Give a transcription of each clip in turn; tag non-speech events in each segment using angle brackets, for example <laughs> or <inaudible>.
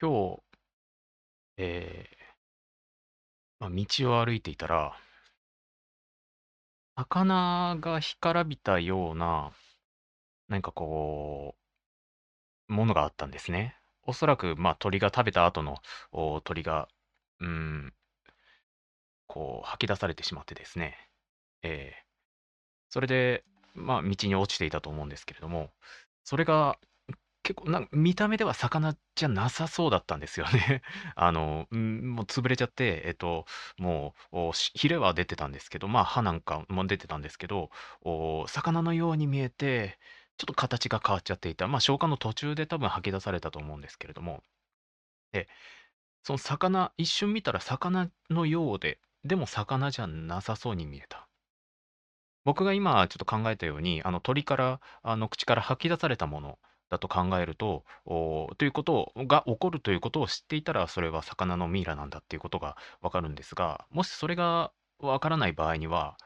今日、ええ、まあ、道を歩いていたら、魚が干からびたような、何かこう、ものがあったんですね。おそらく、まあ、鳥が食べた後の、鳥が、うん、こう吐き出されてしまってですね。ええ、それで、まあ、道に落ちていたと思うんですけれども、それが結構なん見た目では魚じゃなさそうだったんですよね。<laughs> あの、ん、もう潰れちゃって、えっと、もう、ヒレは出てたんですけど、まあ、歯なんかも出てたんですけど、お魚のように見えて、ちょっと形が変わっちゃっていた。まあ、消化の途中で多分吐き出されたと思うんですけれども。で、その魚、一瞬見たら魚のようで、でも魚じゃなさそうに見えた。僕が今ちょっと考えたように、あの鳥から、あの口から吐き出されたものだと考えると、おということが起こるということを知っていたら、それは魚のミイラなんだっていうことがわかるんですが、もしそれがわからない場合には、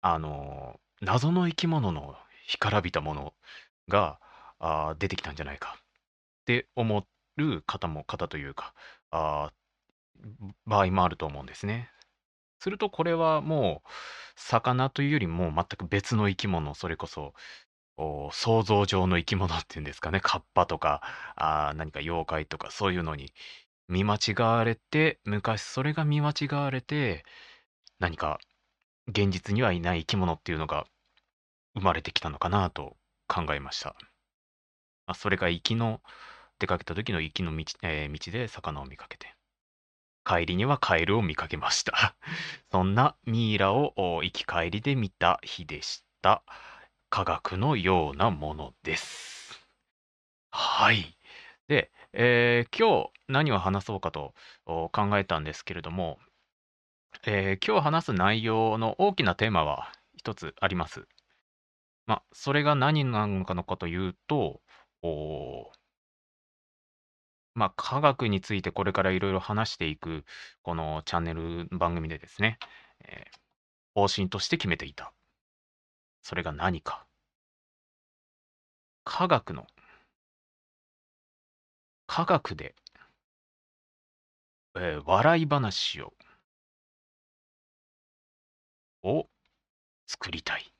あの、謎の生き物の干からびたものが、あ出てきたんじゃないかって思う方も方というか、あ場合もあると思うんですね。するとこれはもう魚というよりも全く別の生き物、それこそお想像上の生き物っていうんですかね、カッパとか、あー何か妖怪とかそういうのに見間違われて、昔それが見間違われて、何か現実にはいない生き物っていうのが生まれてきたのかなと考えました。まあ、それが行きの、出かけた時の行きの道,、えー道で魚を見かけて、帰りにはカエルを見かけました。<laughs> そんなミイラをお行き帰りで見た日でした。科学のようなものです。はい。で、えー今日何を話そうかと考えたんですけれども、えー今日話す内容の大きなテーマは一つあります。まあ、それが何なのかのかというと、おまあ、科学についてこれからいろいろ話していく、このチャンネル番組でですね、えー方針として決めていた。それが何か。科学の、科学で、えー笑い話を、を作りたい。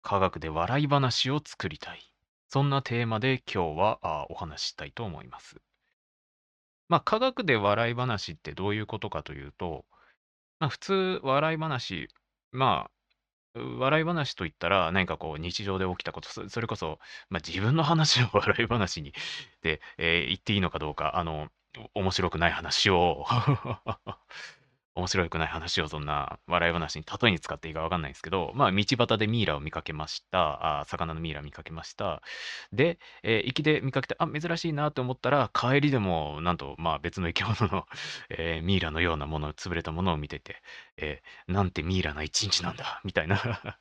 科学で笑い話を作りたい。そんなテーマで今日はあお話ししたいと思います。まあ、科学で笑い話ってどういうことかというと、まあ、普通笑い話、まあ、笑い話といったら何かこう日常で起きたこと、それこそ、まあ、自分の話を <laughs> 笑い話にで、えー言っていいのかどうか、あの、面白くない話を。面白くない話をそんな笑い話に例えに使っていいか分かんないんですけど、まあ、道端でミイラを見かけました。あ魚のミイラ見かけました。で、えー行きで見かけて、あ、珍しいなと思ったら、帰りでも、なんと、まあ、別の生き物の、<laughs> えーミイラのようなもの、潰れたものを見てて、えーなんてミイラな一日なんだ、みたいな <laughs>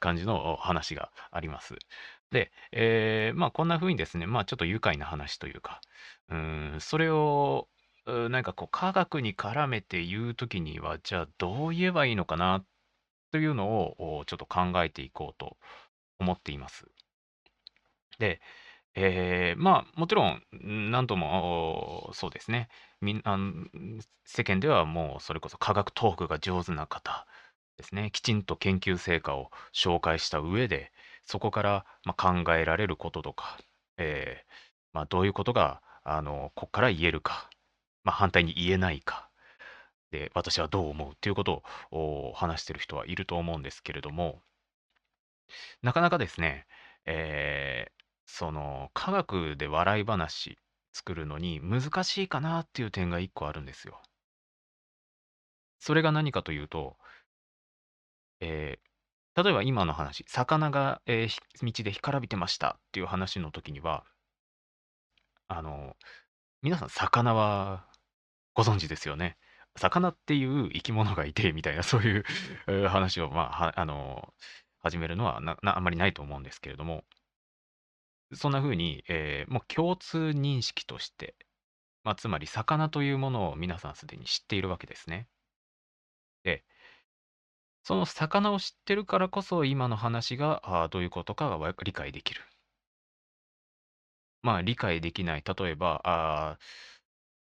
感じの話があります。で、えーまあ、こんな風にですね、まあ、ちょっと愉快な話というか、うん、それを、うなんかこう科学に絡めて言うときには、じゃあどう言えばいいのかなというのをちょっと考えていこうと思っています。で、えーまあもちろん何ともそうですねみんあの世間ではもうそれこそ科学トークが上手な方ですねきちんと研究成果を紹介した上でそこから、ま、考えられることとか、えーま、どういうことがあのここから言えるか、まあ、反対に言えないかで私はどう思うっていうことを話してる人はいると思うんですけれどもなかなかですね、えーその科学で笑い話作るのに難しいかなっていう点が一個あるんですよ。それが何かというと、えー例えば今の話、魚が、えー道で干からびてましたっていう話の時には、あの、皆さん魚はご存知ですよね。魚っていう生き物がいてみたいなそういうえー話を、まあ、はあの始めるのはななあんまりないと思うんですけれども、そんな風に、えーもう共通認識として、まあ、つまり魚というものを皆さんすでに知っているわけですね。で、その魚を知ってるからこそ今の話があーどういうことかがわ理解できる。まあ、理解できない。例えば、あ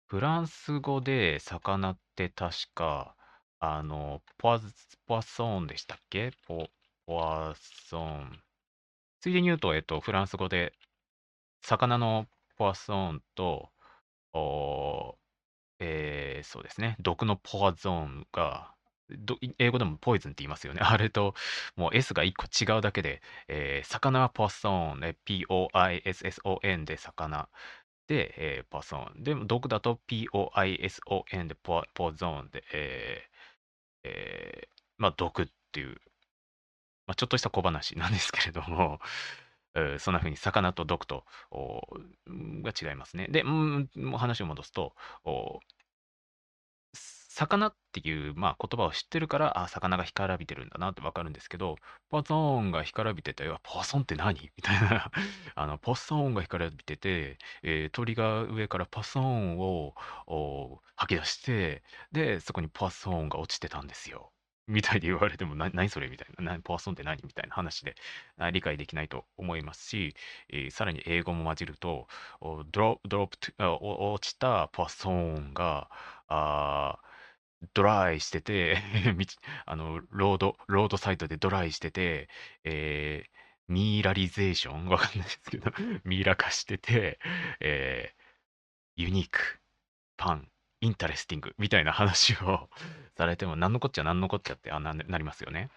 フランス語で魚って確か、あの、ポワズ、ポワソンでしたっけ？ポ、ポワソン。ついでに言うと、えっと、フランス語で、魚のポワソンと、おえーそうですね、毒のポワゾーンが、ど英語でもポイズンって言いますよね。<laughs> あれと、もう S が1個違うだけで、えー魚はポワソン、え P-O-I-S-S-O-N で魚。で、えーパソン。でも毒だと P-O-I-S-O-N でポゾーンで、えーえーまあ毒っていう、まあ、ちょっとした小話なんですけれども、<laughs> えーそんな風に魚と毒とが違いますね。で、うん、話を戻すと、お魚っていう、まあ、言葉を知ってるから、あ、魚が干からびてるんだなってわかるんですけど、ポソーンが干からびてて、ポソンって何？<laughs> みたいな。あの、ポソーンが干からびてて、えー鳥が上からポソーンを吐き出して、で、そこにポソーンが落ちてたんですよ。みたいで言われても、な、何それ？みたいな、なポワソンって何？みたいな話で理解できないと思いますし、えーさらに英語も混じると、ドロドロップ落ちたポワソーンが、あードライしてて <laughs> 道あの、ロード、ロードサイドでドライしてて、えーミイラリゼーション？<laughs> わかんないですけど、<laughs> ミイラ化してて、えーユニーク、パン、 interesting みたいな話をされても、何のこっちゃ何のこっちゃってあななりますよね。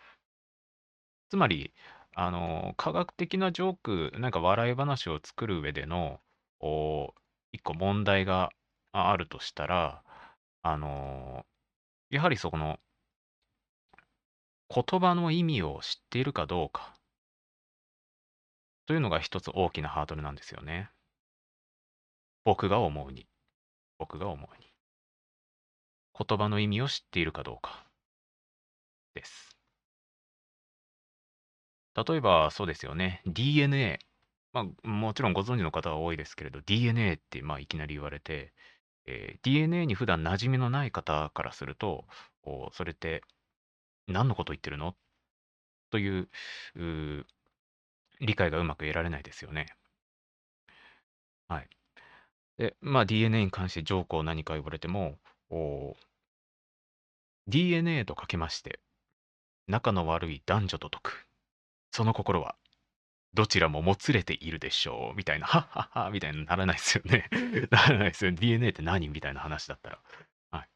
つまり、あの、科学的なジョーク、なんか笑い話を作る上での、お一個問題がああるとしたら、あの、やはりそこの言葉の意味を知っているかどうかというのが一つ大きなハードルなんですよね。僕が思うに。僕が思うに。言葉の意味を知っているかどうかです。例えばそうですよね。DNA。まあ、もちろんご存知の方は多いですけれど、DNA ってまあいきなり言われて、えー DNA に普段馴染みのない方からすると、おそれって何のこと言ってるの？という理解がうまく得られないですよね。はい。で、まあ DNA に関してジョークを何か言われても、お DNA とかけまして、仲の悪い男女と解く。その心は、どちらももつれているでしょう。みたいな、はっはっは、みたいにならないですよね。<laughs> ならないですよね。DNA って何みたいな話だったら。はい。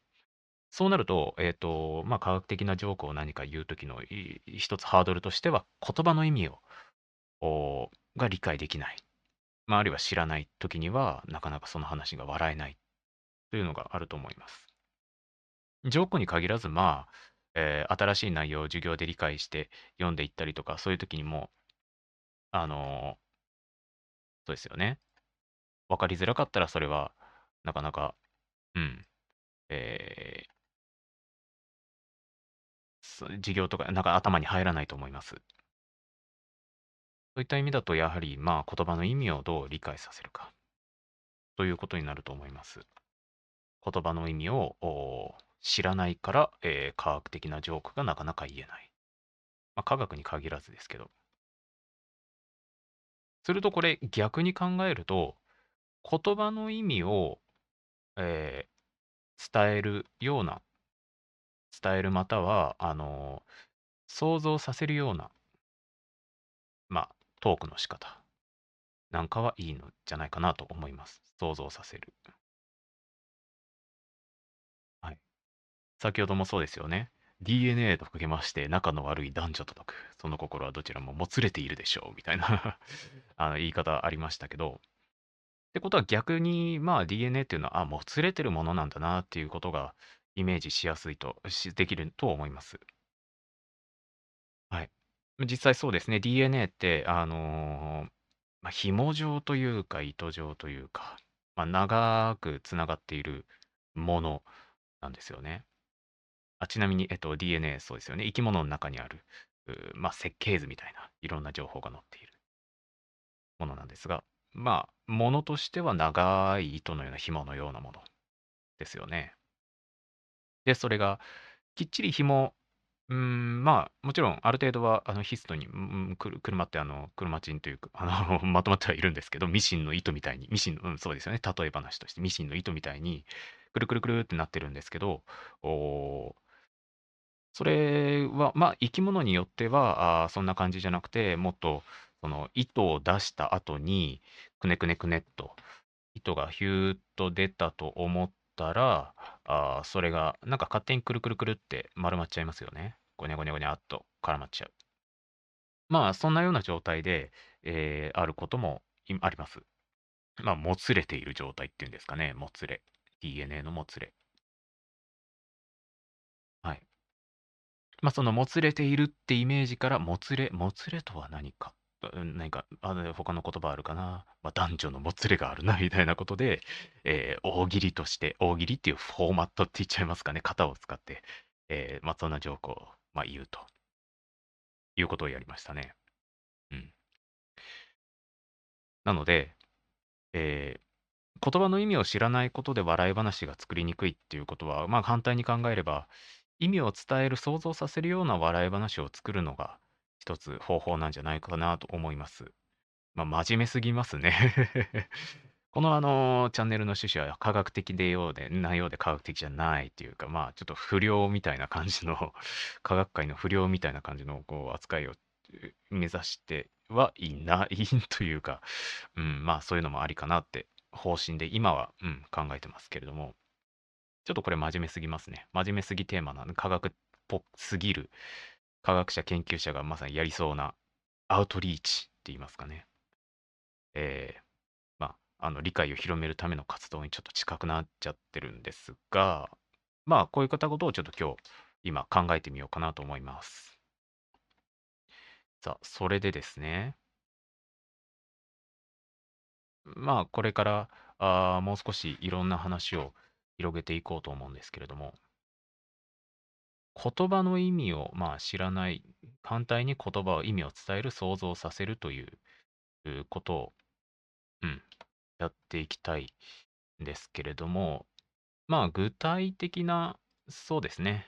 そうなると、えっ、と、まあ、科学的なジョークを何か言うときのい一つハードルとしては、言葉の意味を、おが理解できない。まあ、あるいは知らないときには、なかなかその話が笑えないというのがあると思います。ジョークに限らず、まあ、えー新しい内容を授業で理解して読んでいったりとか、そういう時にも、あのそうですよね。わかりづらかったら、それは、なかなか、うん、えー授業とか、なんか頭に入らないと思います。そういった意味だと、やはり、まあ、言葉の意味をどう理解させるか、ということになると思います。言葉の意味を知らないから、えー科学的なジョークがなかなか言えない。まあ、科学に限らずですけど。するとこれ逆に考えると、言葉の意味を、えー伝えるような、伝えるまたは、あの想像させるような、まあ、トークの仕方なんかはいいのじゃないかなと思います。想像させる。はい。先ほどもそうですよね。DNA とかけまして、仲の悪い男女と解く。その心はどちらももつれているでしょう。みたいなあの言い方ありましたけど。ってことは逆に、まあ DNA っていうのは、あ、もつれてるものなんだなっていうことがイメージしやすいと、しできると思います。はい。実際そうですね。DNA って、あのーまあ、紐状というか、糸状というか、まあ、長くつながっているものなんですよね。あちなみに、えっと、DNA、そうですよね。生き物の中にある、まあ、設計図みたいないろんな情報が載っているものなんですが、まあ、ものとしては長い糸のような紐のようなものですよね。で、それがきっちり紐うん、まあ、もちろんある程度は、あの、ヒストに、うんうん、くる車ってあの、車チンというか、あの、<laughs> まとまってはいるんですけど、ミシンの糸みたいに、ミシンうん、そうですよね、例え話として、ミシンの糸みたいに、くるくるくるってなってるんですけど、おお、それは、ま、生き物によっては、ああ、そんな感じじゃなくて、もっと、その、糸を出した後に、くねくねくねっと、糸がヒューっと出たと思ったら、ああ、それがなんか勝手にくるくるくるって丸まっちゃいますよね。ごにゃごにゃごにゃっと絡まっちゃう。まあ、そんなような状態で、えーあることもあります。ま、もつれている状態っていうんですかね、もつれ。DNA のもつれ。まあ、そのもつれているってイメージから、もつれ、もつれとは何か、うん、何か、あの、他の言葉あるかな？まあ、男女のもつれがあるな、みたいなことで、えー大喜利として、大喜利っていうフォーマットって言っちゃいますかね、型を使って、えーまあ、そんな情報を、まあ、言うということをやりましたね。うん。なので、えー言葉の意味を知らないことで笑い話が作りにくいっていうことは、まあ、反対に考えれば、意味を伝える、想像させるような笑い話を作るのが一つ方法なんじゃないかなと思います。まあ、真面目すぎますね <laughs> このあのチャンネルの趣旨は科学的でようで、内容で科学的じゃないっていうか、まあちょっと不良みたいな感じの、<laughs> 科学界の不良みたいな感じのこう扱いを目指してはいない <laughs> というか、うん、まあそういうのもありかなって方針で今は、うん、考えてますけれども、ちょっとこれ真面目すぎますね。真面目すぎテーマな、科学っぽすぎる科学者、研究者がまさにやりそうなアウトリーチって言いますかね。えーまあ、あの理解を広めるための活動にちょっと近くなっちゃってるんですが、まあ、こういったことをちょっと今日、今考えてみようかなと思います。さあ、それでですね、まあ、これからあもう少しいろんな話を広げていこうと思うんですけれども、言葉の意味をまあ知らない、反対に言葉を意味を伝える、想像させるということを、うん、やっていきたいんですけれども、まあ具体的な、そうですね、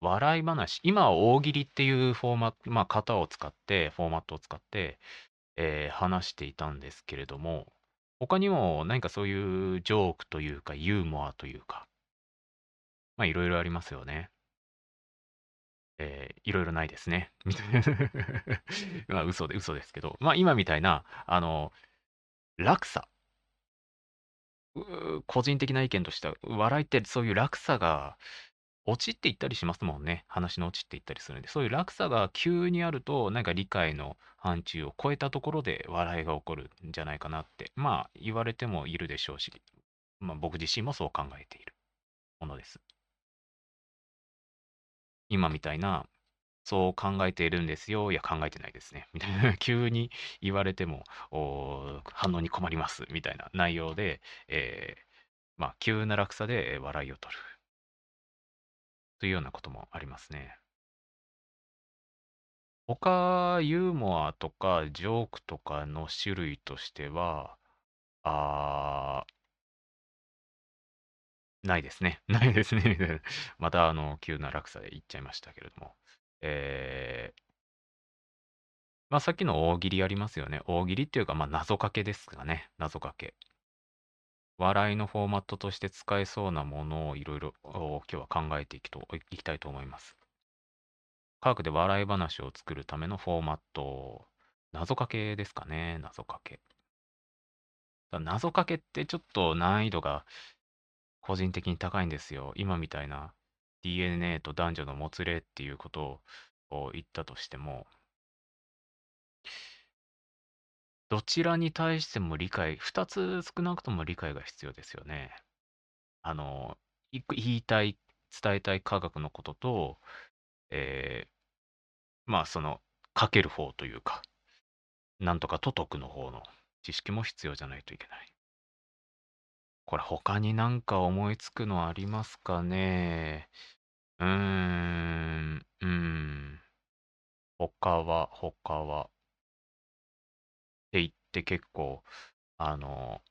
笑い話、今は大喜利っていうフォーマット、まあ型を使って、フォーマットを使って、えー話していたんですけれども、他にも何かそういうジョークというかユーモアというか、まあいろいろありますよね。えーいろいろないですね。<laughs> まあ嘘で、嘘ですけど、まあ今みたいな、あの、落差、個人的な意見としては、笑いってそういう落差が、落ちって言ったりしますもんね。話の落ちって言ったりするんで、そういう落差が急にあると、なんか理解の範疇を超えたところで笑いが起こるんじゃないかなって、まあ言われてもいるでしょうし、まあ僕自身もそう考えているものです。今みたいな、そう考えているんですよ。いや、考えてないですね。みたいな、<laughs> 急に言われても、反応に困ります。みたいな内容で、えーまあ、急な落差で笑いを取る。というようなこともありますね。他、ユーモアとか、ジョークとかの種類としては、あー、ないですね。<laughs> ないですね。みたいなまた、あの、急な落差で言っちゃいましたけれども。えーまあ、さっきの大喜利ありますよね。大喜利っていうか、まあ、謎かけですかね。謎かけ。笑いのフォーマットとして使えそうなものをいろいろ今日は考えていきといきたいと思います。科学で笑い話を作るためのフォーマット、謎かけですかね。謎かけ。だ謎かけってちょっと難易度が個人的に高いんですよ。今みたいな DNA と男女のもつれっていうことを言ったとしても、どちらに対しても理解、2つ少なくとも理解が必要ですよね。あの、言いたい、伝えたい科学のことと、えーまあその、かける方というか、なんとかと解くの方の知識も必要じゃないといけない。これ他になんか思いつくのありますかね？うーん、うーん。他は、他は。って結構、あの、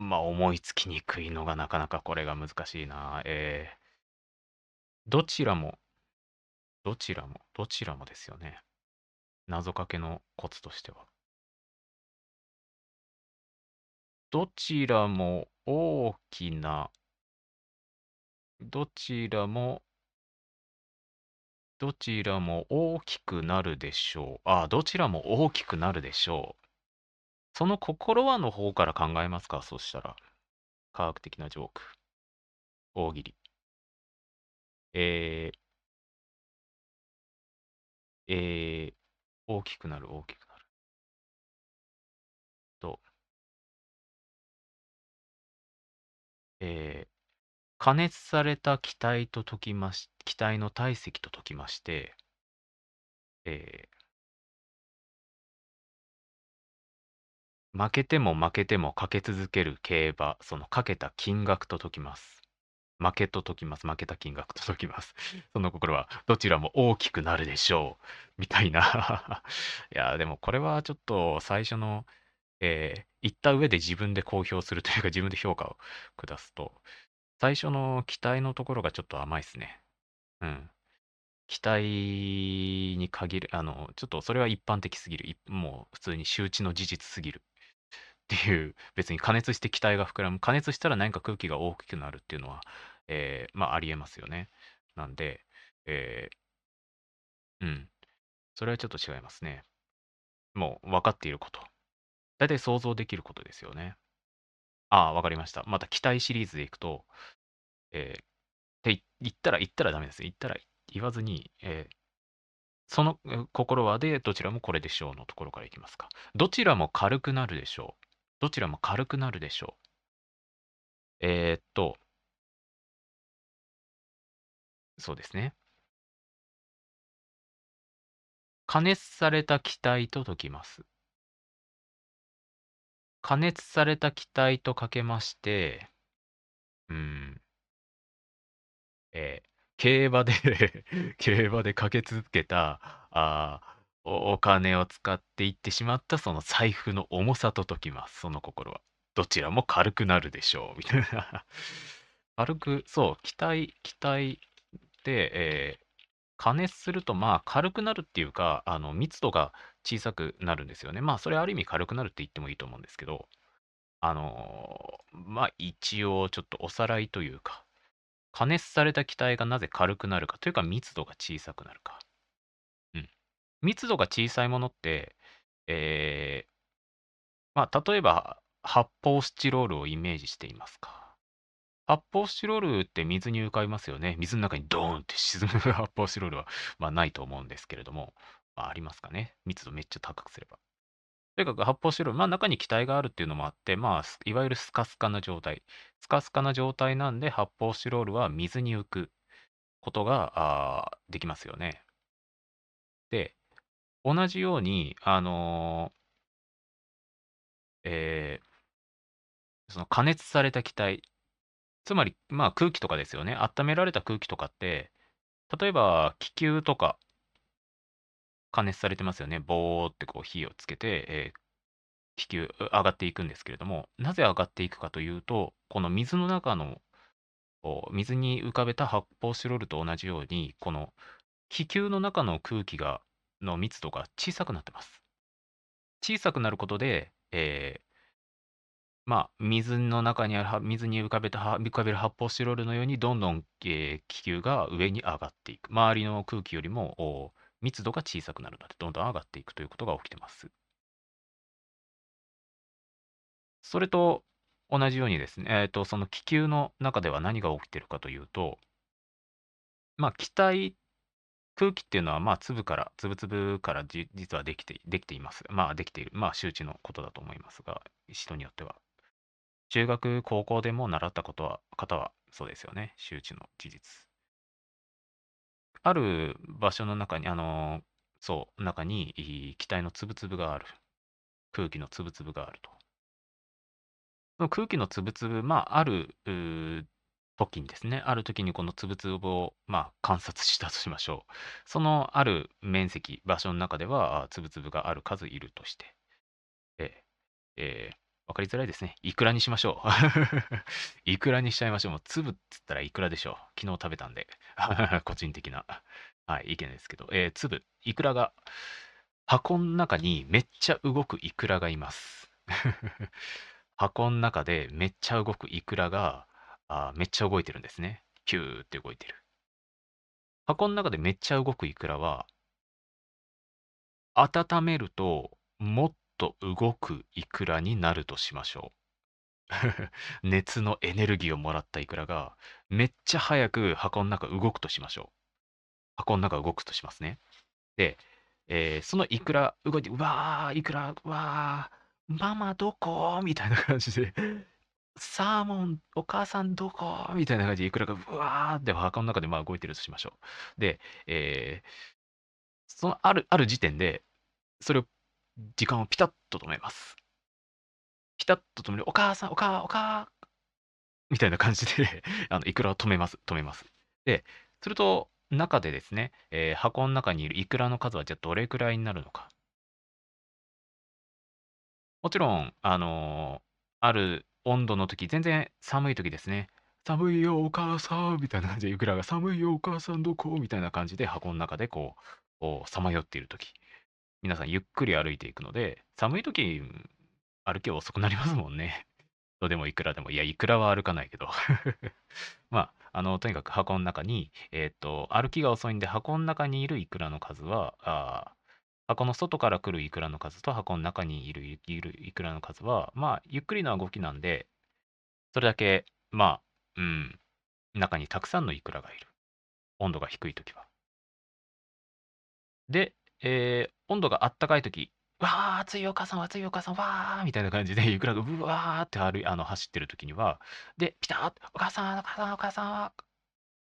まあ思いつきにくいのがなかなかこれが難しいな。えーどちらもどちらも、どちらもですよね。謎かけのコツとしては。どちらも大きな、どちらも、どちらも大きくなるでしょう。あ、どちらも大きくなるでしょう。その心はの方から考えますか？そしたら。科学的なジョーク。大喜利。えー、えー、大きくなる、大きくなる。と、えー、加熱された気体と解きまし、気体の体積と解きまして、えー、負けても負けてもかけ続ける競馬、そのかけた金額と解きます。負けと解きます。負けた金額と解きます。<laughs> その心は、どちらも大きくなるでしょう。みたいな。<laughs> いや、でもこれはちょっと最初の、えー、言った上で自分で公表するというか自分で評価を下すと、最初の期待のところがちょっと甘いですね。うん。期待に限る、あの、ちょっとそれは一般的すぎる。もう普通に周知の事実すぎる。っていう、別に加熱して気体が膨らむ。加熱したら何か空気が大きくなるっていうのは、えー、まあ、ありえますよね。なんで、えー、うん。それはちょっと違いますね。もう分かっていること。大体想像できることですよね。ああ、わかりました。また期待シリーズでいくと、えー、って言ったら、言ったらダメです。言ったら、言わずに、えー、その心はでどちらもこれでしょうのところからいきますか。どちらも軽くなるでしょう。どちらも軽くなるでしょう。えー、っと、そうですね。加熱された気体と解きます。加熱された気体とかけまして、うん、えー、競馬で <laughs> 競馬でかけ続けた、あお金を使っていってしまったその財布の重さと解きます、その心は。どちらも軽くなるでしょう、みたいな <laughs> 軽く、そう、気体、気体で、えー、加熱すると、まあ、軽くなるっていうか、あの、密度が小さくなるんですよね。まあ、それある意味軽くなるって言ってもいいと思うんですけど、あのー、まあ、一応、ちょっとおさらいというか、加熱された気体がなぜ軽くなるかというか、密度が小さくなるか。密度が小さいものって、えー、まあ、例えば、発泡スチロールをイメージしていますか？発泡スチロールって水に浮かびますよね。水の中にドーンって沈む <laughs> 発泡スチロールは、まあ、ないと思うんですけれども、まあ、ありますかね？密度めっちゃ高くすれば。とにかく発泡スチロール、まあ中に気体があるっていうのもあって、まあ、いわゆるスカスカな状態。スカスカな状態なんで、発泡スチロールは水に浮くことがあできますよね。で、同じように、あのー、えー、その加熱された気体、つまり、まあ空気とかですよね。温められた空気とかって、例えば気球とか加熱されてますよね。ボーってこう火をつけて、えー、気球上がっていくんですけれども、なぜ上がっていくかというと、この水の中の水に浮かべた発泡スチロールと同じように、この気球の中の空気がの密度が小さくなってます。小さくなることで、えー、まあ、水の中にある、水に浮かべた、浮かべる発泡スチロールのように、どんどん、えー、気球が上に上がっていく。周りの空気よりも密度が小さくなるので、どんどん上がっていくということが起きてます。それと同じようにですね、えーと、その気球の中では何が起きてるかというと、まあ、気体、空気っていうのは、まあ、粒から、粒々からじ実はできて、できています。まあ、できている。まあ、周知のことだと思いますが、人によっては。中学、高校でも習ったことは、方はそうですよね。周知の事実。ある場所の中に、あの、そう、中に気体の粒々がある。空気の粒々があると。その空気の粒々、まあ、ある時にですね、ある時にこの粒々を、まあ、観察したとしましょう。そのある面積、場所の中では、粒々がある数いるとして、ええーわかりづらいですね。いくらにしましょう。<laughs> いくらにしちゃいましょう。もう粒っつったらいくらでしょう。昨日食べたんで。<laughs> 個人的な。はい、意見ですけど、えー、粒、イクラが、箱の中にめっちゃ動くイクラがいます。<laughs> 箱の中でめっちゃ動くイクラが、あめっちゃ動いてるんですね。ピューって動いてる。箱の中でめっちゃ動くイクラは、温めるともっと動くイクラになるとしましょう。<laughs> 熱のエネルギーをもらったイクラがめっちゃ早く箱の中動くとしましょう。箱の中動くとしますね。で、えー、そのイクラ動いて、うわー、イクラ、うわー、ママどこ？みたいな感じで、サーモン、お母さんどこ？みたいな感じでイクラがうわーって箱の中でまあ動いてるとしましょう。で、えー、そのある、ある時点で、それを、時間をピタッと止めます。ピタッと止める。お母さん、お母、お母、みたいな感じで <laughs> あの、イクラを止めます。止めます。で、すると、中でですね、えー、箱の中にいるイクラの数はじゃあどれくらいになるのか。もちろん、あのー、ある温度の時、全然寒い時ですね。寒いよ、お母さんみたいな感じで、イクラが寒いよ、お母さんどこ？みたいな感じで箱の中でこう、さまよっている時。皆さんゆっくり歩いていくので、寒い時、歩き遅くなりますもんね。とでもいくらでも、いや、いくらは歩かないけど。<laughs> まあ、あの、とにかく箱の中に、えっ、と、歩きが遅いんで、箱の中にいるイクラの数は、あ箱の外から来るイクラの数と箱の中にいるいるイクラの数は、まあ、ゆっくりな動きなんで、それだけ、まあ、うん、中にたくさんのイクラがいる。温度が低いときは。で、えー、温度があったかいとき、わー、暑いよ、母さん、暑いよ、母さん、わーみたいな感じで、イクラがうわーって歩いあの走ってるときには、で、ピタッ、お母さん、お母さん、お母さん、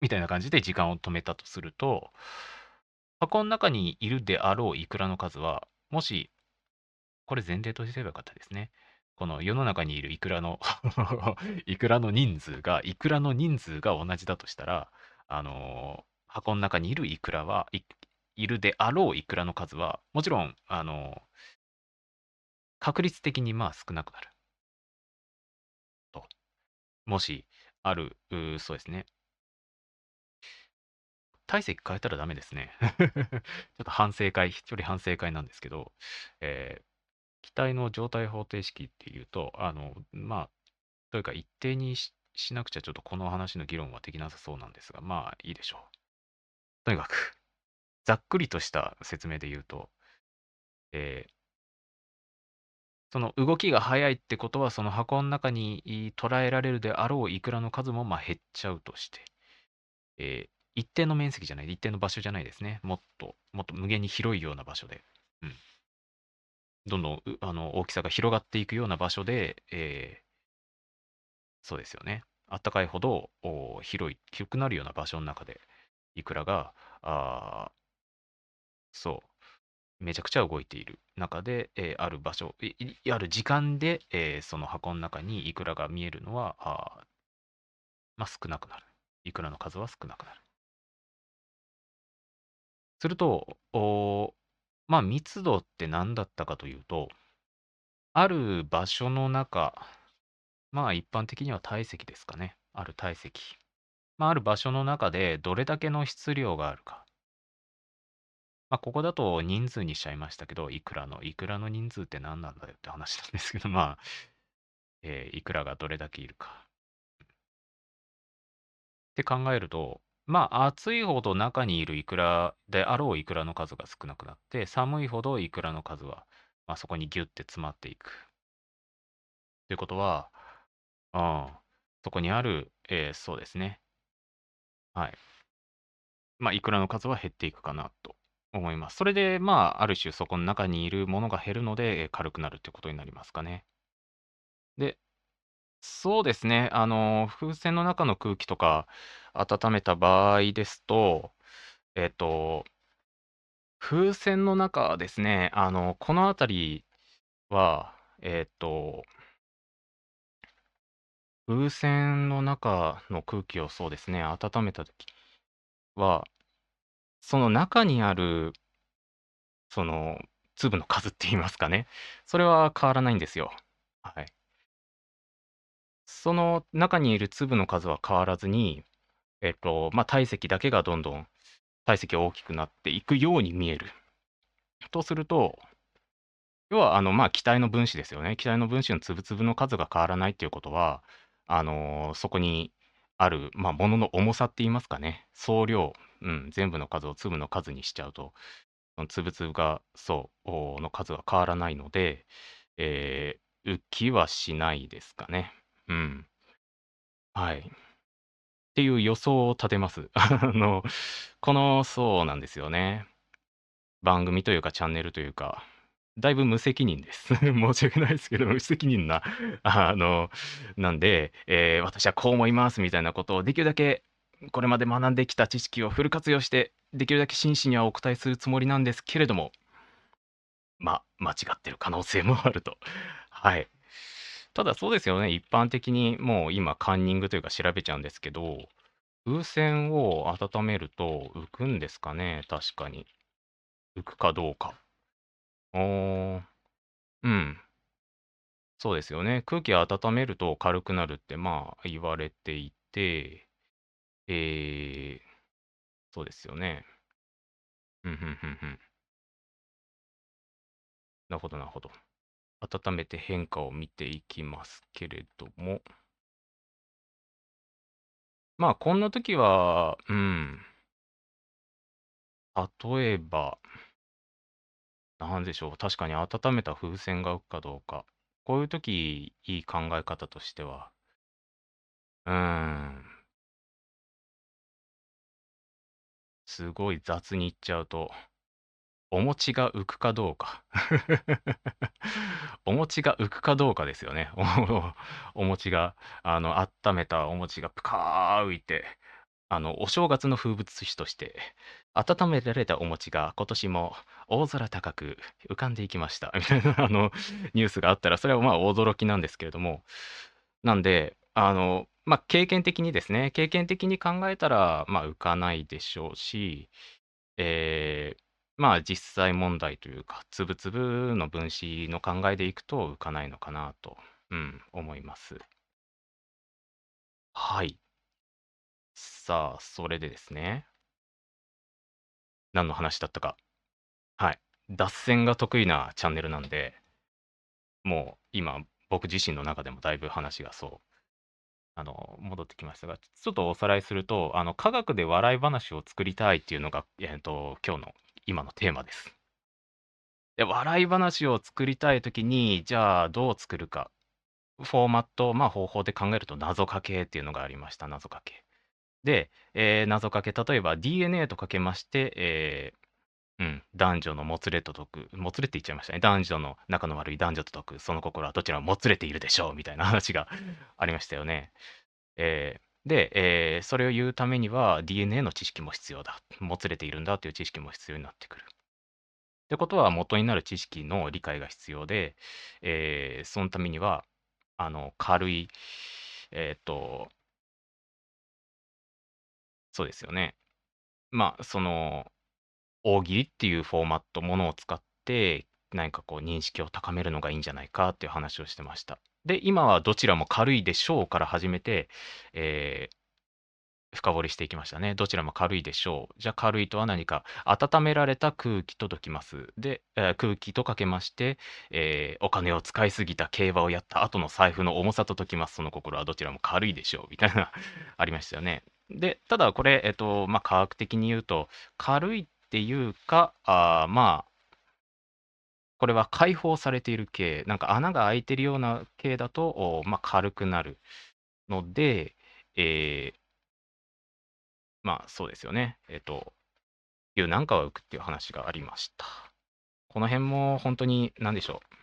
みたいな感じで時間を止めたとすると、箱の中にいるであろうイクラの数は、もし、これ前提としてればよかったですね。この世の中にいるイクラの <laughs> イクラの人数が、イクラの人数が同じだとしたら、あのー箱の中にいるイクラは、いるであろうイクラの数は、もちろん、あの、確率的にまあ少なくなる。と。もし、ある、そうですね。体積変えたらダメですね。<laughs> ちょっと反省会、一人反省会なんですけど、えー、機体の状態方程式っていうと、あの、まあ、というか一定にしなくちゃちょっとこの話の議論はできなさそうなんですが、まあいいでしょう。とにかく、ざっくりとした説明で言うと、えー、その動きが速いってことは、その箱の中に捉えられるであろうイクラの数もまあ減っちゃうとして、えー、一定の面積じゃない、一定の場所じゃないですね。もっと、もっと無限に広いような場所で、うん。どんどんあの大きさが広がっていくような場所で、えー、そうですよね。あったかいほど広い、広くなるような場所の中で、イクラが、あそう、めちゃくちゃ動いている中で、えー、ある場所、ある時間で、えー、その箱の中にイクラが見えるのは、あまあ、少なくなる。イクラの数は少なくなる。すると、おまあ、密度って何だったかというと、ある場所の中、まあ一般的には体積ですかね。ある体積。まあ、ある場所の中でどれだけの質量があるか。まあ、ここだと人数にしちゃいましたけど、いくらの、いくらの人数って何なんだよって話なんですけど、まあ、えーいくらがどれだけいるか。って考えると、まあ、暑いほど中にいるイクラであろうイクラの数が少なくなって、寒いほどイクラの数は、まあ、そこにギュッて詰まっていく。ということは、うん、そこにある、えーそうですね。はい。まあ、イクラの数は減っていくかなと思います。それで、まあ、ある種そこの中にいるものが減るので、え軽くなるってことになりますかね。で、そうですね、あの、風船の中の空気とか温めた場合ですと、えっと、風船の中ですね、あの、この辺りは、えっと、風船の中の空気をそうですね、温めた時は、その中にある、その粒の数って言いますかね、それは変わらないんですよ。はい。その中にいる粒の数は変わらずに、えっと、まあ、体積だけがどんどん体積が大きくなっていくように見える。とすると、要は、あの、まあ、気体の分子ですよね。気体の分子の粒々の数が変わらないっていうことは、あの、そこにある、まあ、ものの重さって言いますかね、総量、うん、全部の数を粒の数にしちゃうと、その粒々が、そう、の数が変わらないので、えー、浮きはしないですかね。うん。はい。っていう予想を立てます。<laughs> あの、この、そうなんですよね。番組というかチャンネルというか、だいぶ無責任です。<laughs> 申し訳ないですけど、無責任な、あの、なんで、えー、私はこう思いますみたいなことをできるだけこれまで学んできた知識をフル活用して、できるだけ真摯にはお答えするつもりなんですけれども、まあ、間違ってる可能性もあると。はい。ただそうですよね、一般的にもう今カンニングというか調べちゃうんですけど、風船を温めると浮くんですかね、確かに。浮くかどうか。おー、うん。そうですよね。空気を温めると軽くなるって、まあ、言われていて、えー、そうですよね。うん、ふんふんふん。なるほど、なるほど。温めて変化を見ていきますけれども。まあ、こんな時は、うん。例えば、なんでしょう、確かに温めた風船が浮くかどうか。こういう時、いい考え方としては、うん。すごい雑に言っちゃうと、お餅が浮くかどうか。<laughs> お餅が浮くかどうかですよね。お餅が、あの、温めたお餅がぷかー浮いて、あの、お正月の風物詩として、温められたお餅が今年も大空高く浮かんでいきましたみたいな <laughs> あのニュースがあったら、それはまあ驚きなんですけれども、なんで、あの、まあ、経験的にですね、経験的に考えたら、まあ、浮かないでしょうし、えー、まあ、実際問題というか、つぶつぶの分子の考えでいくと浮かないのかなと、うん、思います。はい。さあ、それでですね。何の話だったか。はい。脱線が得意なチャンネルなんで、もう今、僕自身の中でもだいぶ話がそう、あの、戻ってきましたが、ちょっとおさらいすると、あの、科学で笑い話を作りたいっていうのが、えっと、今日の今のテーマです。で、笑い話を作りたいときに、じゃあどう作るか。フォーマット、まあ方法で考えると謎かけっていうのがありました、謎かけ。で、えー、謎かけ、例えば DNA とかけまして、えー、うん、男女のもつれと解く、もつれって言っちゃいましたね。男女の仲の悪い男女と解く、その心はどちらももつれているでしょうみたいな話がありましたよね。えー、で、えー、それを言うためには DNA の知識も必要だ。もつれているんだという知識も必要になってくる。ってことは元になる知識の理解が必要で、えー、そのためには、あの、軽い、えっ、と、そうですよね。まあ、その、大喜利っていうフォーマット、ものを使って、何かこう認識を高めるのがいいんじゃないかっていう話をしてました。で、今はどちらも軽いでしょうから始めて、えー深掘りしていきましたね。どちらも軽いでしょう。じゃあ軽いとは何か温められた空気と解きます。で、えー空気とかけまして、えーお金を使いすぎた競馬をやった後の財布の重さと解きます。その心はどちらも軽いでしょう。みたいな <laughs> ありましたよね。で、ただこれ、えっと、まあ、科学的に言うと、軽いっていうか、あまあ、これは開放されている系、なんか穴が開いてるような系だと、まあ、軽くなるので、えーまあそうですよね。えっと、牛なんかは浮くっていう話がありました。この辺も本当に何でしょう。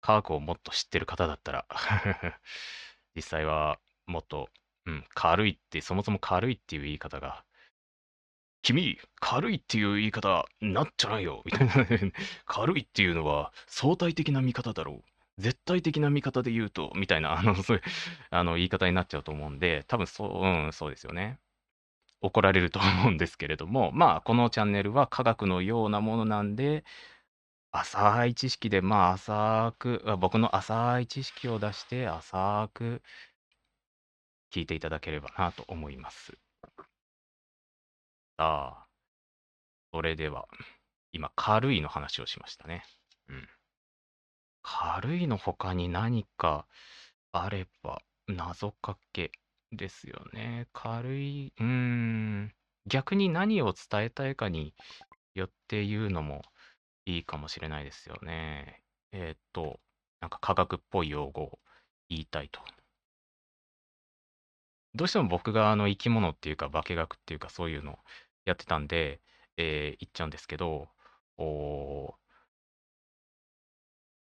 科学をもっと知ってる方だったら <laughs> 実際はもっと、うん、軽いって、そもそも軽いっていう言い方が、君、軽いっていう言い方なっちゃないよみたいな軽いっていうのは相対的な見方だろう。絶対的な見方で言うと、みたいな、あの、そういう、あの、言い方になっちゃうと思うんで、多分そう、うん、そうですよね。怒られると思うんですけれども、まあ、このチャンネルは科学のようなものなんで、浅い知識で、まあ、浅く、僕の浅い知識を出して、浅く聞いていただければなと思います。さあ、それでは、今、軽いの話をしましたね。うん。軽いの他に何かあれば、謎かけですよね。軽い、うーん、逆に何を伝えたいかによって言うのもいいかもしれないですよね。えーっと、なんか科学っぽい用語を言いたいと。どうしても僕があの生き物っていうか化学っていうかそういうのをやってたんで、えー言っちゃうんですけど、お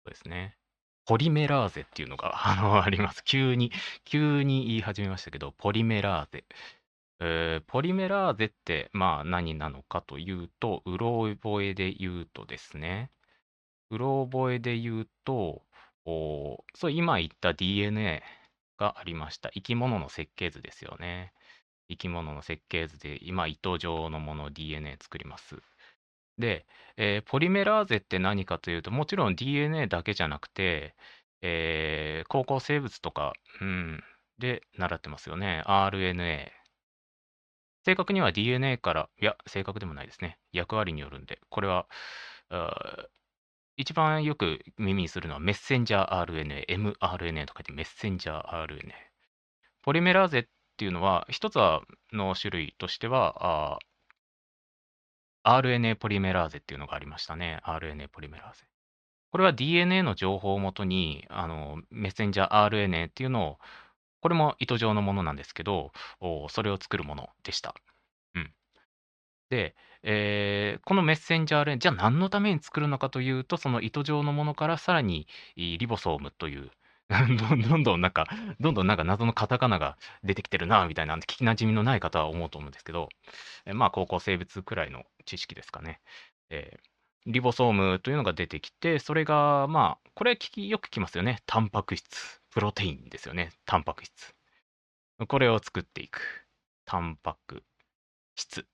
そうですね。ポリメラーゼっていうのがあのあります。急に、急に言い始めましたけど、ポリメラーゼ。えーポリメラーゼって、まあ何なのかというと、うろ覚えで言うとですね、うろ覚えで言うと、おーそう、今言った DNA がありました。生き物の設計図ですよね。生き物の設計図で、今、糸状のものを DNA 作ります。で、えーポリメラーゼって何かというと、もちろん DNA だけじゃなくて、えー高校生物とか、うん、で習ってますよね。RNA。正確には DNA から、いや、正確でもないですね。役割によるんで、これは、一番よく耳にするのはメッセンジャー RNA、mRNA とかでメッセンジャー RNA。ポリメラーゼってていうのは、一つはの種類としては、あ RNA ポリメラーゼっていうのがありましたね。RNA ポリメラーゼ。これは DNA の情報をもとに、あの、メッセンジャー RNA っていうのを、これも糸状のものなんですけど、それを作るものでした。うん。で、えーこのメッセンジャー RNA、じゃあ何のために作るのかというと、その糸状のものからさらにリボソームという、<laughs> どんどんどんなんか、どんどんなんか謎のカタカナが出てきてるな、みたいな、聞きなじみのない方は思うと思うんですけど、えまあ、高校生物くらいの知識ですかね。えーリボソームというのが出てきて、それが、まあ、これ聞きよく聞きますよね。タンパク質、プロテインですよね。タンパク質。これを作っていく。タンパク質。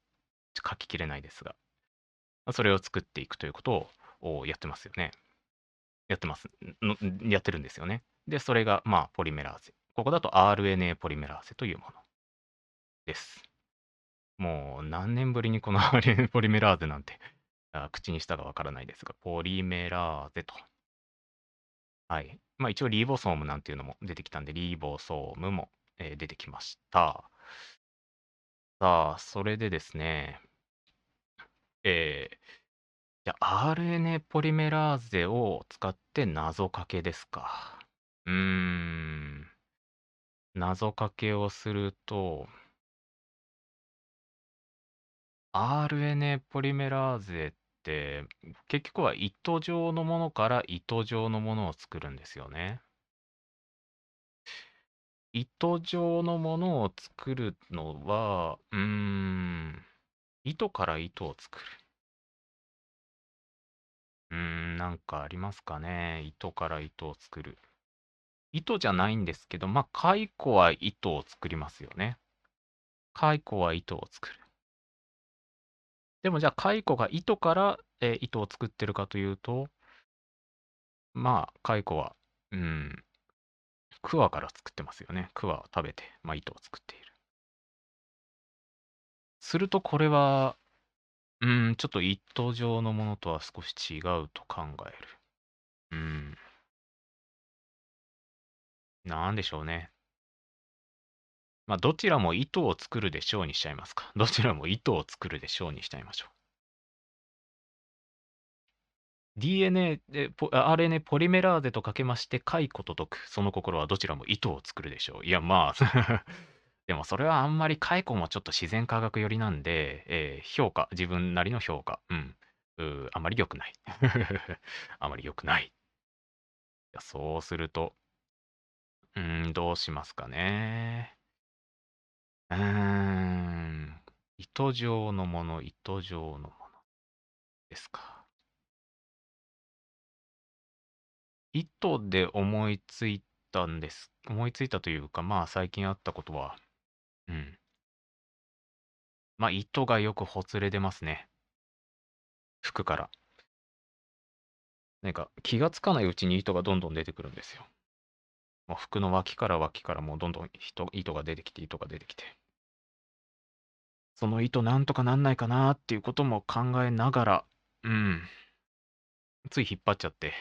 書ききれないですが、それを作っていくということをやってますよね。やってます。やってるんですよね。で、それが、まあ、ポリメラーゼ。ここだと RNA ポリメラーゼというものです。もう何年ぶりにこの <laughs> RNA ポリメラーゼなんて口にしたかわからないですが、ポリメラーゼと。はい。まあ一応リーボソームなんていうのも出てきたんで、リーボソームも、えー出てきました。さあ、それでですね、えーじゃあ RNA ポリメラーゼを使って謎かけですか。うーん。謎かけをすると、RNA ポリメラーゼって結局は糸状のものから糸状のものを作るんですよね。糸状のものを作るのは、うーん、糸から糸を作る。うーん、なんかありますかね。糸から糸を作る。糸じゃないんですけど、まあ、蚕は糸を作りますよね。蚕は糸を作る。でもじゃあ蚕が糸から、えー糸を作ってるかというと、まあ、蚕は、うん、桑から作ってますよね。桑を食べて、まあ、糸を作っている。するとこれは、うん、ちょっと糸状のものとは少し違うと考える。うん。なんでしょうね。まあ、どちらも糸を作るでしょうにしちゃいますか。<laughs> どちらも糸を作るでしょうにしちゃいましょう。DNA で、ポ RNA ポリメラーゼとかけまして、蚕と解く。その心はどちらも糸を作るでしょう。いや、まあ、<laughs> でもそれはあんまり蚕もちょっと自然科学寄りなんで、えー評価、自分なりの評価、うん、うあまり良くない。<laughs> あまり良くない。いやそうすると、うん、どうしますかね。うーん、糸状のもの、糸状のものですか。糸で思いついたんです。思いついたというか、まあ最近あったことは、うん。まあ糸がよくほつれ出ますね。服から。なんか気がつかないうちに糸がどんどん出てくるんですよ。もう服の脇から脇からもうどんどん糸糸が出てきて、糸が出てきて。その糸なんとかなんないかなっていうことも考えながら、うん。つい引っ張っちゃって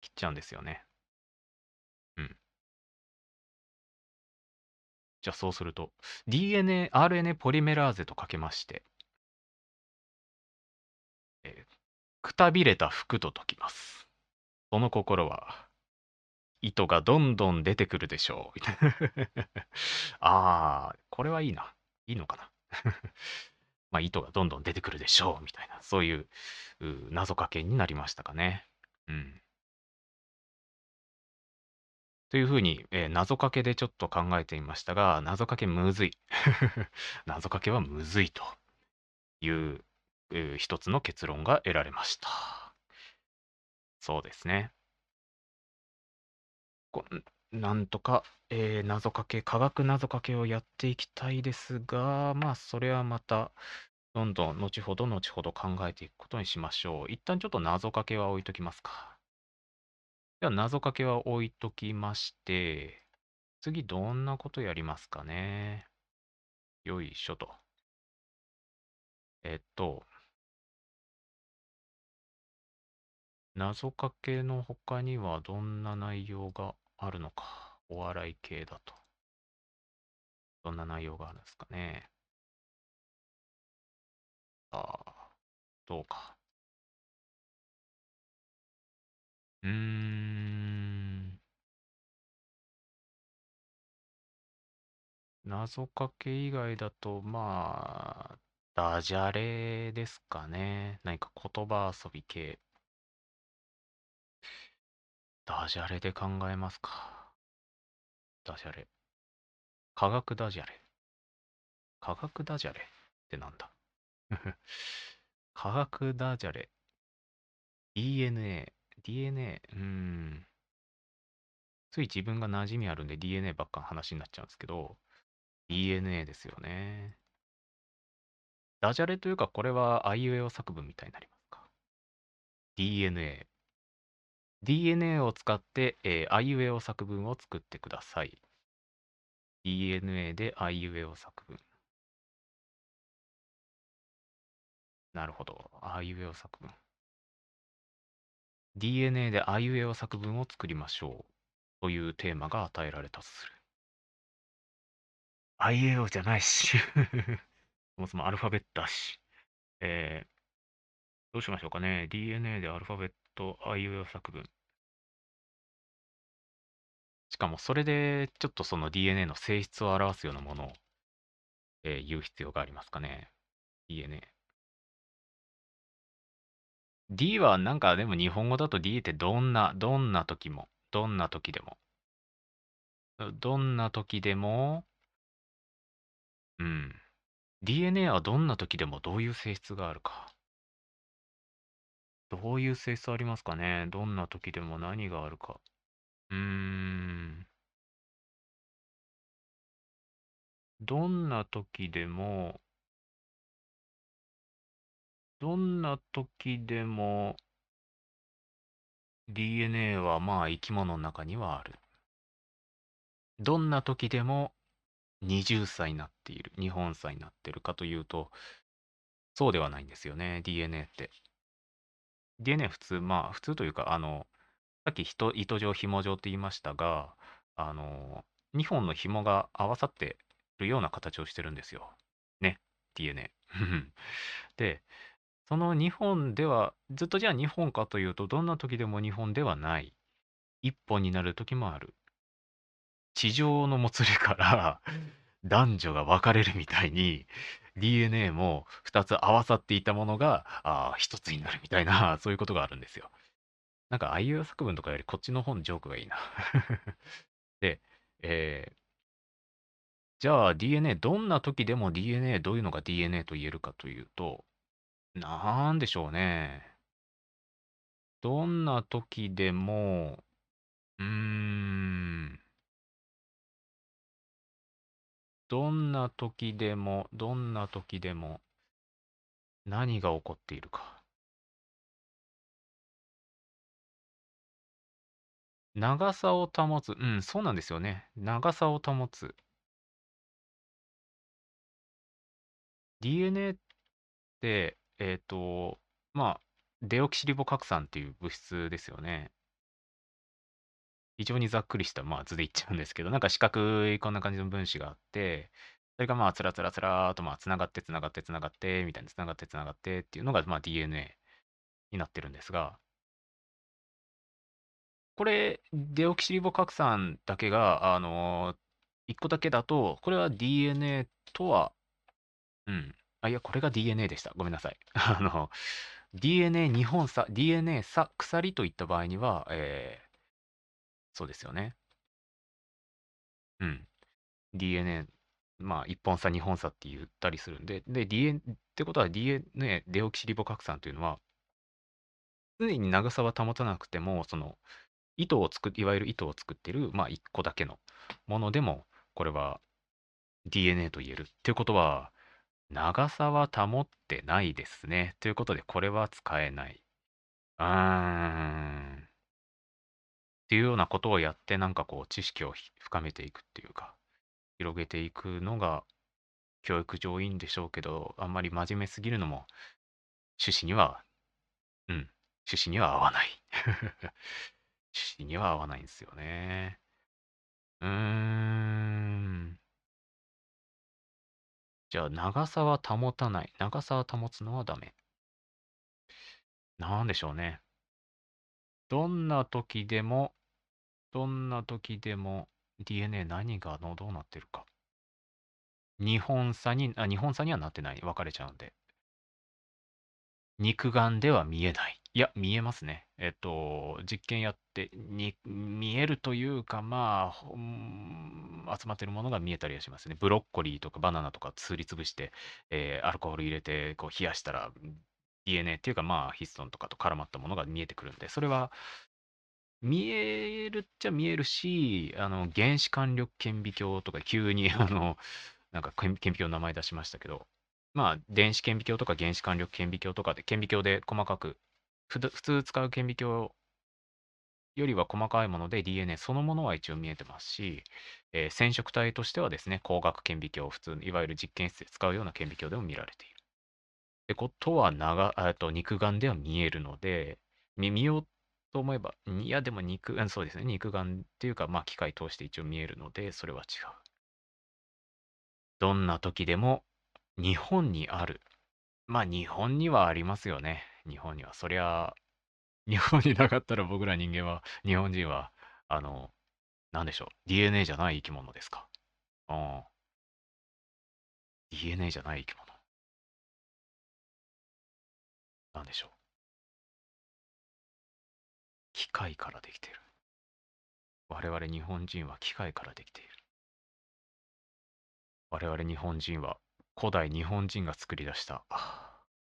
切っちゃうんですよね。うん。じゃあそうすると、DNA、RNA ポリメラーゼとかけまして、えーくたびれた服と解きます。その心は、糸がどんどん出てくるでしょう。<laughs> みたいなああ、これはいいな。いいのかな。<laughs> まあ、糸がどんどん出てくるでしょう。みたいな、そういうう謎かけになりましたかね。うん。というふうに、えー謎かけでちょっと考えてみましたが、謎かけむずい。<laughs> 謎かけはむずいという、えー一つの結論が得られました。そうですね。なんとか、えー謎かけ、科学謎かけをやっていきたいですが、まあ、それはまた、どんどん後ほど後ほど考えていくことにしましょう。一旦ちょっと謎かけは置いときますか。では、謎かけは置いときまして、次どんなことやりますかね。よいしょと。えっと、謎かけの他にはどんな内容があるのか。お笑い系だと。どんな内容があるんですかね。ああ、どうか。うーん。謎かけ以外だと、まあ、ダジャレですかね。何か言葉遊び系。ダジャレで考えますか？ダジャレ。科学ダジャレ。科学ダジャレってなんだ？<laughs> 科学ダジャレ。DNA。DNA。うーん。つい自分が馴染みあるんで DNA ばっかの話になっちゃうんですけど、DNA ですよね。ダジャレというか、これはあいうえお作文みたいになりますか？DNA。DNA を使って、えー、あいうえお作文を作ってください。DNA であいうえお作文。なるほど。あいうえお作文。DNA であいうえお作文を作りましょう。というテーマが与えられたとする。あいうえおじゃないし <laughs> そもそもアルファベットだし。えー、どうしましょうかね。DNA でアルファベットトあいうえお作文。しかもそれでちょっとその DNA の性質を表すようなものを、えー、言う必要がありますかね。DNA。D はなんかでも日本語だと D ってどんな、どんな時も、どんな時でも。どんな時でも、うん。DNA はどんな時でもどういう性質があるか。どういう性質ありますかねどんな時でも何があるか。うーん。どんな時でも、どんな時でも DNA はまあ生き物の中にはある。どんな時でも20歳になっている、日本歳になってるかというと、そうではないんですよね、DNA って。DNA 普通、まあ普通というか、あの、さっき糸糸状、紐状って言いましたが、あの、2本の紐が合わさってるような形をしてるんですよ。ね、DNA。<laughs> で、その2本では、ずっとじゃあ2本かというと、どんな時でも2本ではない。1本になる時もある。地上のもつれから <laughs> 男女が分かれるみたいに DNA も2つ合わさっていたものがあ1つになるみたいな <laughs> そういうことがあるんですよ。なんかあいう作文とかよりこっちの方のジョークがいいな <laughs> で、えー、じゃあ DNA どんな時でも DNA どういうのが DNA と言えるかというとなんでしょうね。どんな時でもうーんどんな時でも、どんな時でも、何が起こっているか。長さを保つ。うん、そうなんですよね。長さを保つ。DNA って、えっと、まあ、デオキシリボ核酸っていう物質ですよね。非常にざっくりした、まあ、図で言っちゃうんですけど、なんか四角いこんな感じの分子があって、それがまあ、つらつらつらーと、まあ、つながってつながってつながって、みたいな、つながってつながってっていうのが、まあ、DNA になってるんですが、これ、デオキシリボ核酸だけが、あのー、1個だけだと、これは DNA とは、うん。あ、いや、これが DNA でした。ごめんなさい。<laughs> あの、DNA 日本差、DNA 差、鎖といった場合には、えー、そうですよね。うん。DNA、まあ、1本差、2本差って言ったりするんで、で、DNA、ってことは DNA、デオキシリボ核酸というのは、常に長さは保たなくても、その、糸を作いわゆる糸を作ってる、まあ、1個だけのものでも、これは DNA と言える。っていうことは、長さは保ってないですね。ということで、これは使えない。うーん。っていうようなことをやって、なんかこう、知識を深めていくっていうか、広げていくのが、教育上いいんでしょうけど、あんまり真面目すぎるのも、趣旨には、うん、趣旨には合わない。<laughs> 趣旨には合わないんですよね。うーん。じゃあ、長さは保たない。長さは保つのはダメ。なんでしょうね。どんな時でも、どんな時でも DNA 何がのどうなってるか。日本差に、あ、日本差にはなってない。分かれちゃうんで。肉眼では見えない。いや、見えますね。えっと、実験やって、に、見えるというか、まあ、集まってるものが見えたりはしますね。ブロッコリーとかバナナとかすりつぶして、えーアルコール入れて、こう冷やしたら、DNA っていうか、まあ、ヒストンとかと絡まったものが見えてくるんで、それは、見えるっちゃ見えるし、あの、原子間力顕微鏡とか、急に、あの、なんか顕微鏡の名前出しましたけど、まあ、電子顕微鏡とか原子間力顕微鏡とかで、顕微鏡で細かく普通使う顕微鏡よりは細かいもので DNA そのものは一応見えてますし、えー、染色体としてはですね、光学顕微鏡、普通、いわゆる実験室で使うような顕微鏡でも見られている。ってことは長、と肉眼では見えるので、見ようと思えば、いやでも肉、そうですね、肉眼っていうか、まあ機械通して一応見えるので、それは違う。どんな時でも日本にある。まあ日本にはありますよね。日本には。そりゃ、日本になかったら僕ら人間は、日本人は、あの、なんでしょう。DNA じゃない生き物ですか。うん。DNA じゃない生き物。なんでしょう。機械からできている。我々日本人は機械からできている。我々日本人は古代日本人が作り出した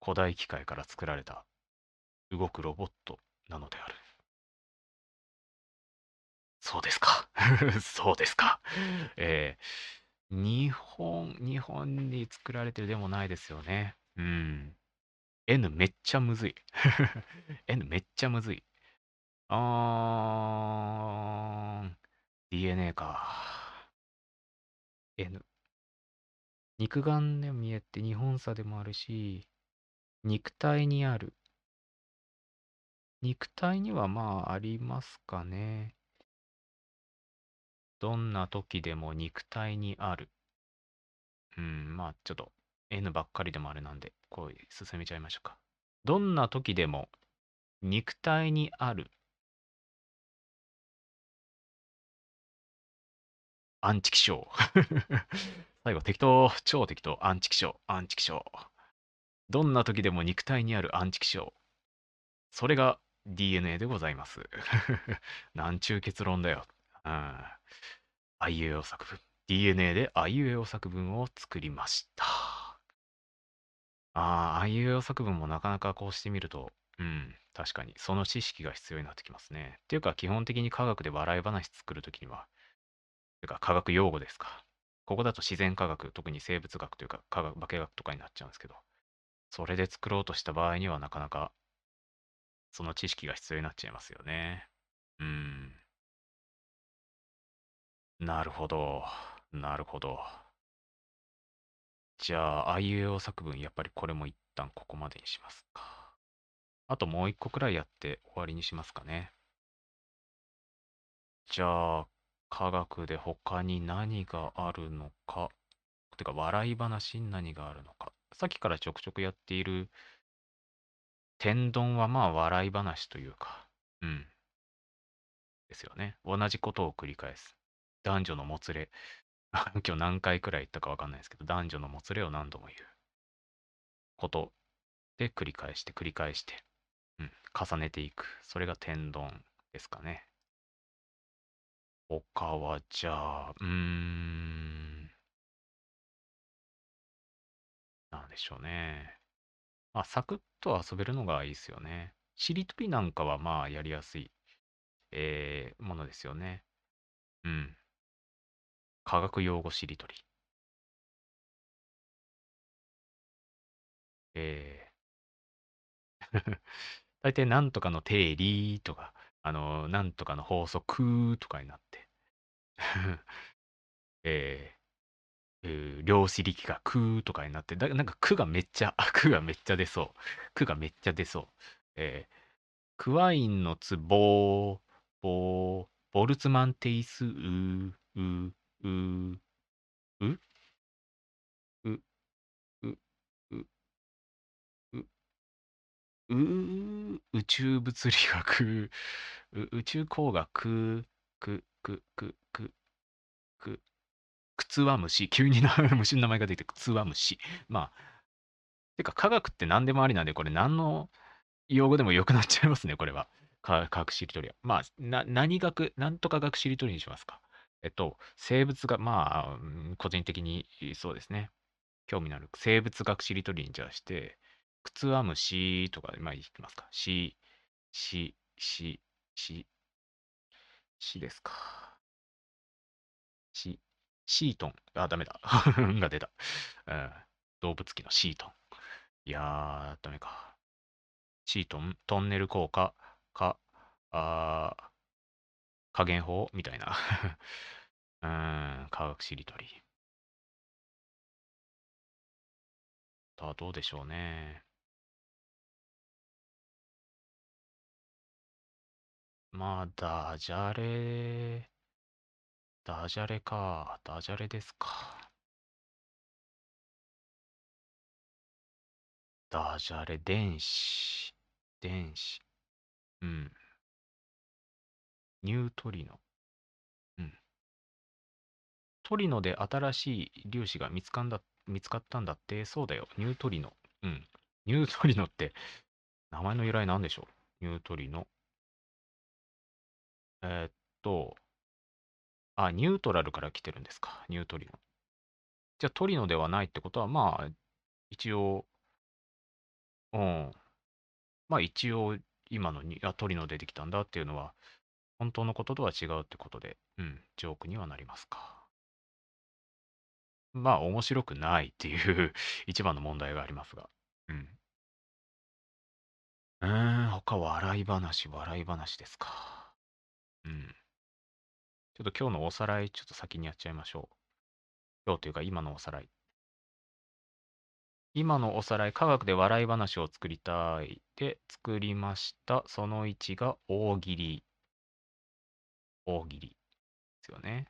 古代機械から作られた動くロボットなのである。そうですか。<laughs> そうですか。えー、日本、日本に作られてるでもないですよね。うん。N めっちゃむずい。<laughs> N めっちゃむずい。あー、DNA か。N。肉眼で見えて日本差でもあるし、肉体にある。肉体にはまあありますかね。どんな時でも肉体にある。うん、まあちょっと N ばっかりでもあれなんで、こう進めちゃいましょうか。どんな時でも肉体にある。アンチ気象。<laughs> 最後適当、超適当、アンチ気象、アンチ気象。どんな時でも肉体にあるアンチ気象。それが DNA でございます。<laughs> なんちゅう結論だよ。うん。あいうえお作文。DNA であいうえお作文を作りました。ああ、あいうえお作文もなかなかこうしてみると、うん、確かにその知識が必要になってきますね。っていうか、基本的に科学で笑い話作るときには、ていうか科学用語ですか。ここだと自然科学、特に生物学というか科学、化学とかになっちゃうんですけど、それで作ろうとした場合にはなかなかその知識が必要になっちゃいますよね。うん。なるほど。なるほど。じゃあ、あいうえお作文、やっぱりこれも一旦ここまでにしますか。あともう一個くらいやって終わりにしますかね。じゃあ、科学で他に何があるのか。てか、笑い話に何があるのか。さっきからちょくちょくやっている天丼はまあ笑い話というか、うん。ですよね。同じことを繰り返す。男女のもつれ。<laughs> 今日何回くらい言ったかわかんないですけど、男女のもつれを何度も言うことで繰り返して繰り返して、うん、重ねていく。それが天丼ですかね。他はじゃあ、うーん、なんでしょうね。まあ、サクッと遊べるのがいいですよね。しりとりなんかはまあやりやすい、えーものですよね。うん。科学用語しりとり。えー <laughs> 大体なんとかの定理とか、あの、なんとかの法則とかになって <laughs> えー、えー量子力学とかになって、だなんか句がめっちゃ、あ、句がめっちゃ出そう。句がめっちゃ出そう。えー、クワインのツボボボルツマン定数う、う、う、う、う、う、う、う、う、宇宙物理学、宇宙工学、く、く、く、く、く、クツワムシ、急に <laughs> 虫の名前が出てく、ツワムシ。まあ、てか科学って何でもありなんで、これ何の用語でもよくなっちゃいますね、これは。科学しりとりは。まあ、な、何学、なんとか学しりとりにしますか。えっと、生物が、まあ、個人的にそうですね。興味のある生物学しりとりにじゃあして、クツワムシとか、まあ、いきますか。し、し、し、し、しですか。し、シートン。あ、ダメだ。<laughs> が出た、うん。動物機のシートン。いやー、ダメか。シートン、トンネル効果、か、あ加減法？みたいな。<laughs> うん、科学しりとり。さあ、どうでしょうね。まあ、ダジャレ、ダジャレか。ダジャレですか。ダジャレ、電子、電子。うん。ニュートリノ。うん。トリノで新しい粒子が見つかんだ、見つかったんだって、そうだよ。ニュートリノ。うん。ニュートリノって、名前の由来なんでしょう？ニュートリノ。えーっと、あ、ニュートラルから来てるんですか？ニュートリノ。じゃあトリノではないってことは、まあ、一応、うん。まあ一応、今のに、あ、トリノ出てきたんだっていうのは、本当のこととは違うってことで、うん、ジョークにはなりますか。まあ、面白くないっていう <laughs> 一番の問題がありますが。うん。うーん、他笑い話、笑い話ですか。ちょっと今日のおさらい、ちょっと先にやっちゃいましょう。今日というか今のおさらい。今のおさらい、科学で笑い話を作りたい。で、作りました。その1が大喜利。大喜利ですよね。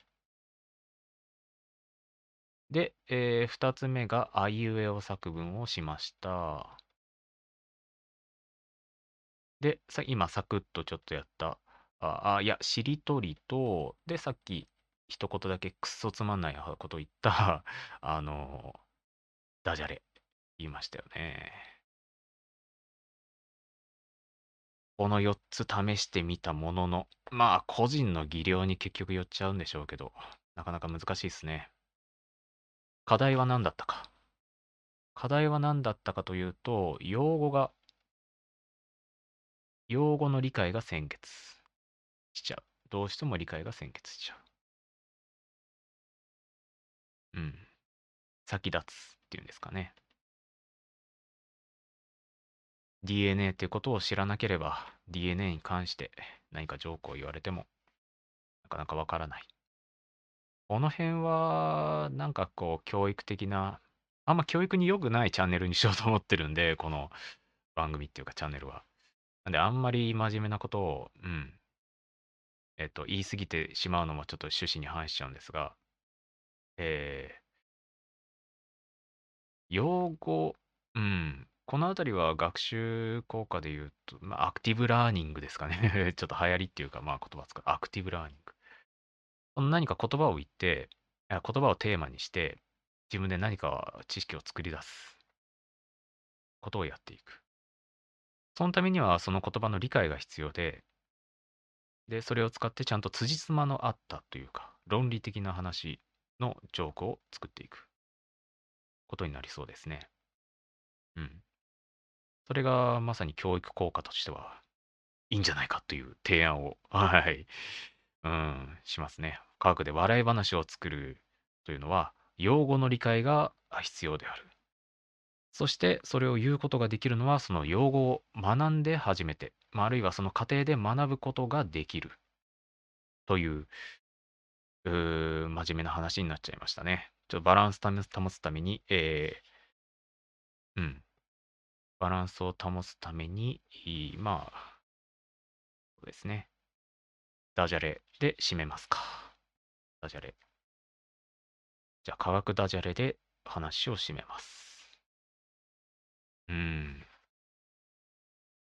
で、えー、2つ目があいうえお作文をしました。で、さ今、サクッとちょっとやった。あ、あいや、しりとりと、で、さっき一言だけくっそつまんないこと言った <laughs> あの、ダジャレ、言いましたよね。この4つ試してみたものの、まあ、個人の技量に結局寄っちゃうんでしょうけど、なかなか難しいですね。課題は何だったか。課題は何だったかというと、用語が、用語の理解が先決しちゃう。どうしても理解が先決しちゃう。うん。先立つっていうんですかね。DNA ってことを知らなければ DNA に関して何かジョークを言われてもなかなかわからない。この辺はなんかこう教育的なあんま教育に良くないチャンネルにしようと思ってるんで、この番組っていうかチャンネルは。なんで、あんまり真面目なことを、うん、えっと、言い過ぎてしまうのもちょっと趣旨に反しちゃうんですが、えー、用語、うん、このあたりは学習効果で言うと、まあ、アクティブラーニングですかね。<laughs> ちょっと流行りっていうか、まあ言葉使う。アクティブラーニング。何か言葉を言って、言葉をテーマにして、自分で何か知識を作り出すことをやっていく。そのためには、その言葉の理解が必要で、で、それを使ってちゃんと辻褄の合ったというか、論理的な話のジョークを作っていくことになりそうですね。うん。それがまさに教育効果としてはいいんじゃないかという提案を、はい、うん、しますね。科学で笑い話を作るというのは、用語の理解が必要である。そしてそれを言うことができるのはその用語を学んで初めて、まあ、あるいはその過程で学ぶことができるというう真面目な話になっちゃいましたね。ちょっとバランス保つために、えー、うん、バランスを保つために、まあ、そうですね。ダジャレで締めますか。ダジャレ。じゃあ、科学ダジャレで話を締めます。うん。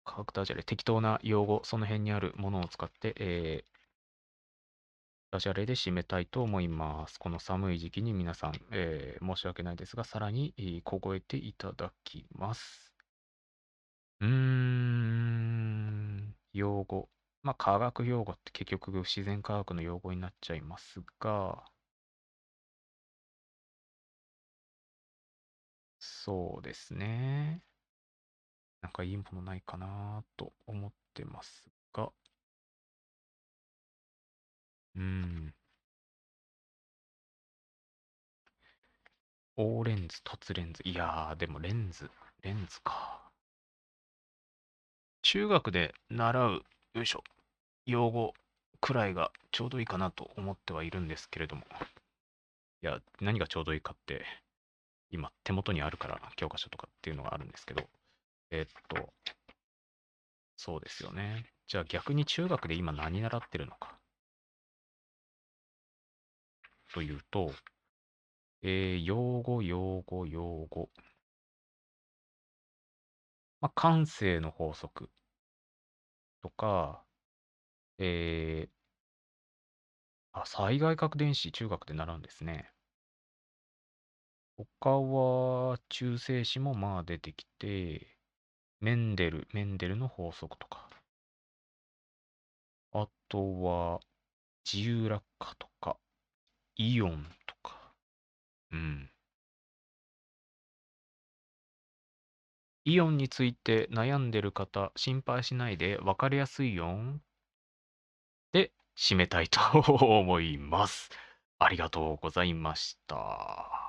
科学ダジャレ、適当な用語、その辺にあるものを使って、えー、ダジャレで締めたいと思います。この寒い時期に皆さん、えー、申し訳ないですが、さらに、えー、凍えていただきます。うーん、用語。まあ、科学用語って結局自然科学の用語になっちゃいますが、そうですね。なんかいいものないかなと思ってますが、うん。大レンズ、凸レンズ。いやー、でもレンズ、レンズか。中学で習う、よいしょ、用語くらいがちょうどいいかなと思ってはいるんですけれども。いや、何がちょうどいいかって、今手元にあるから教科書とかっていうのがあるんですけど、え、っと、そうですよね。じゃあ逆に中学で今何習ってるのか。というと、えー、用語、用語、用語。まあ、感性の法則とか、えー、あ、災害核電子、中学で習うんですね。他は、中性子もまあ出てきて、メンデル、メンデルの法則とか。あとは、自由落下とか、イオンとか。うん。イオンについて悩んでる方、心配しないで分かりやすいよん。で、締めたいと思います。ありがとうございました。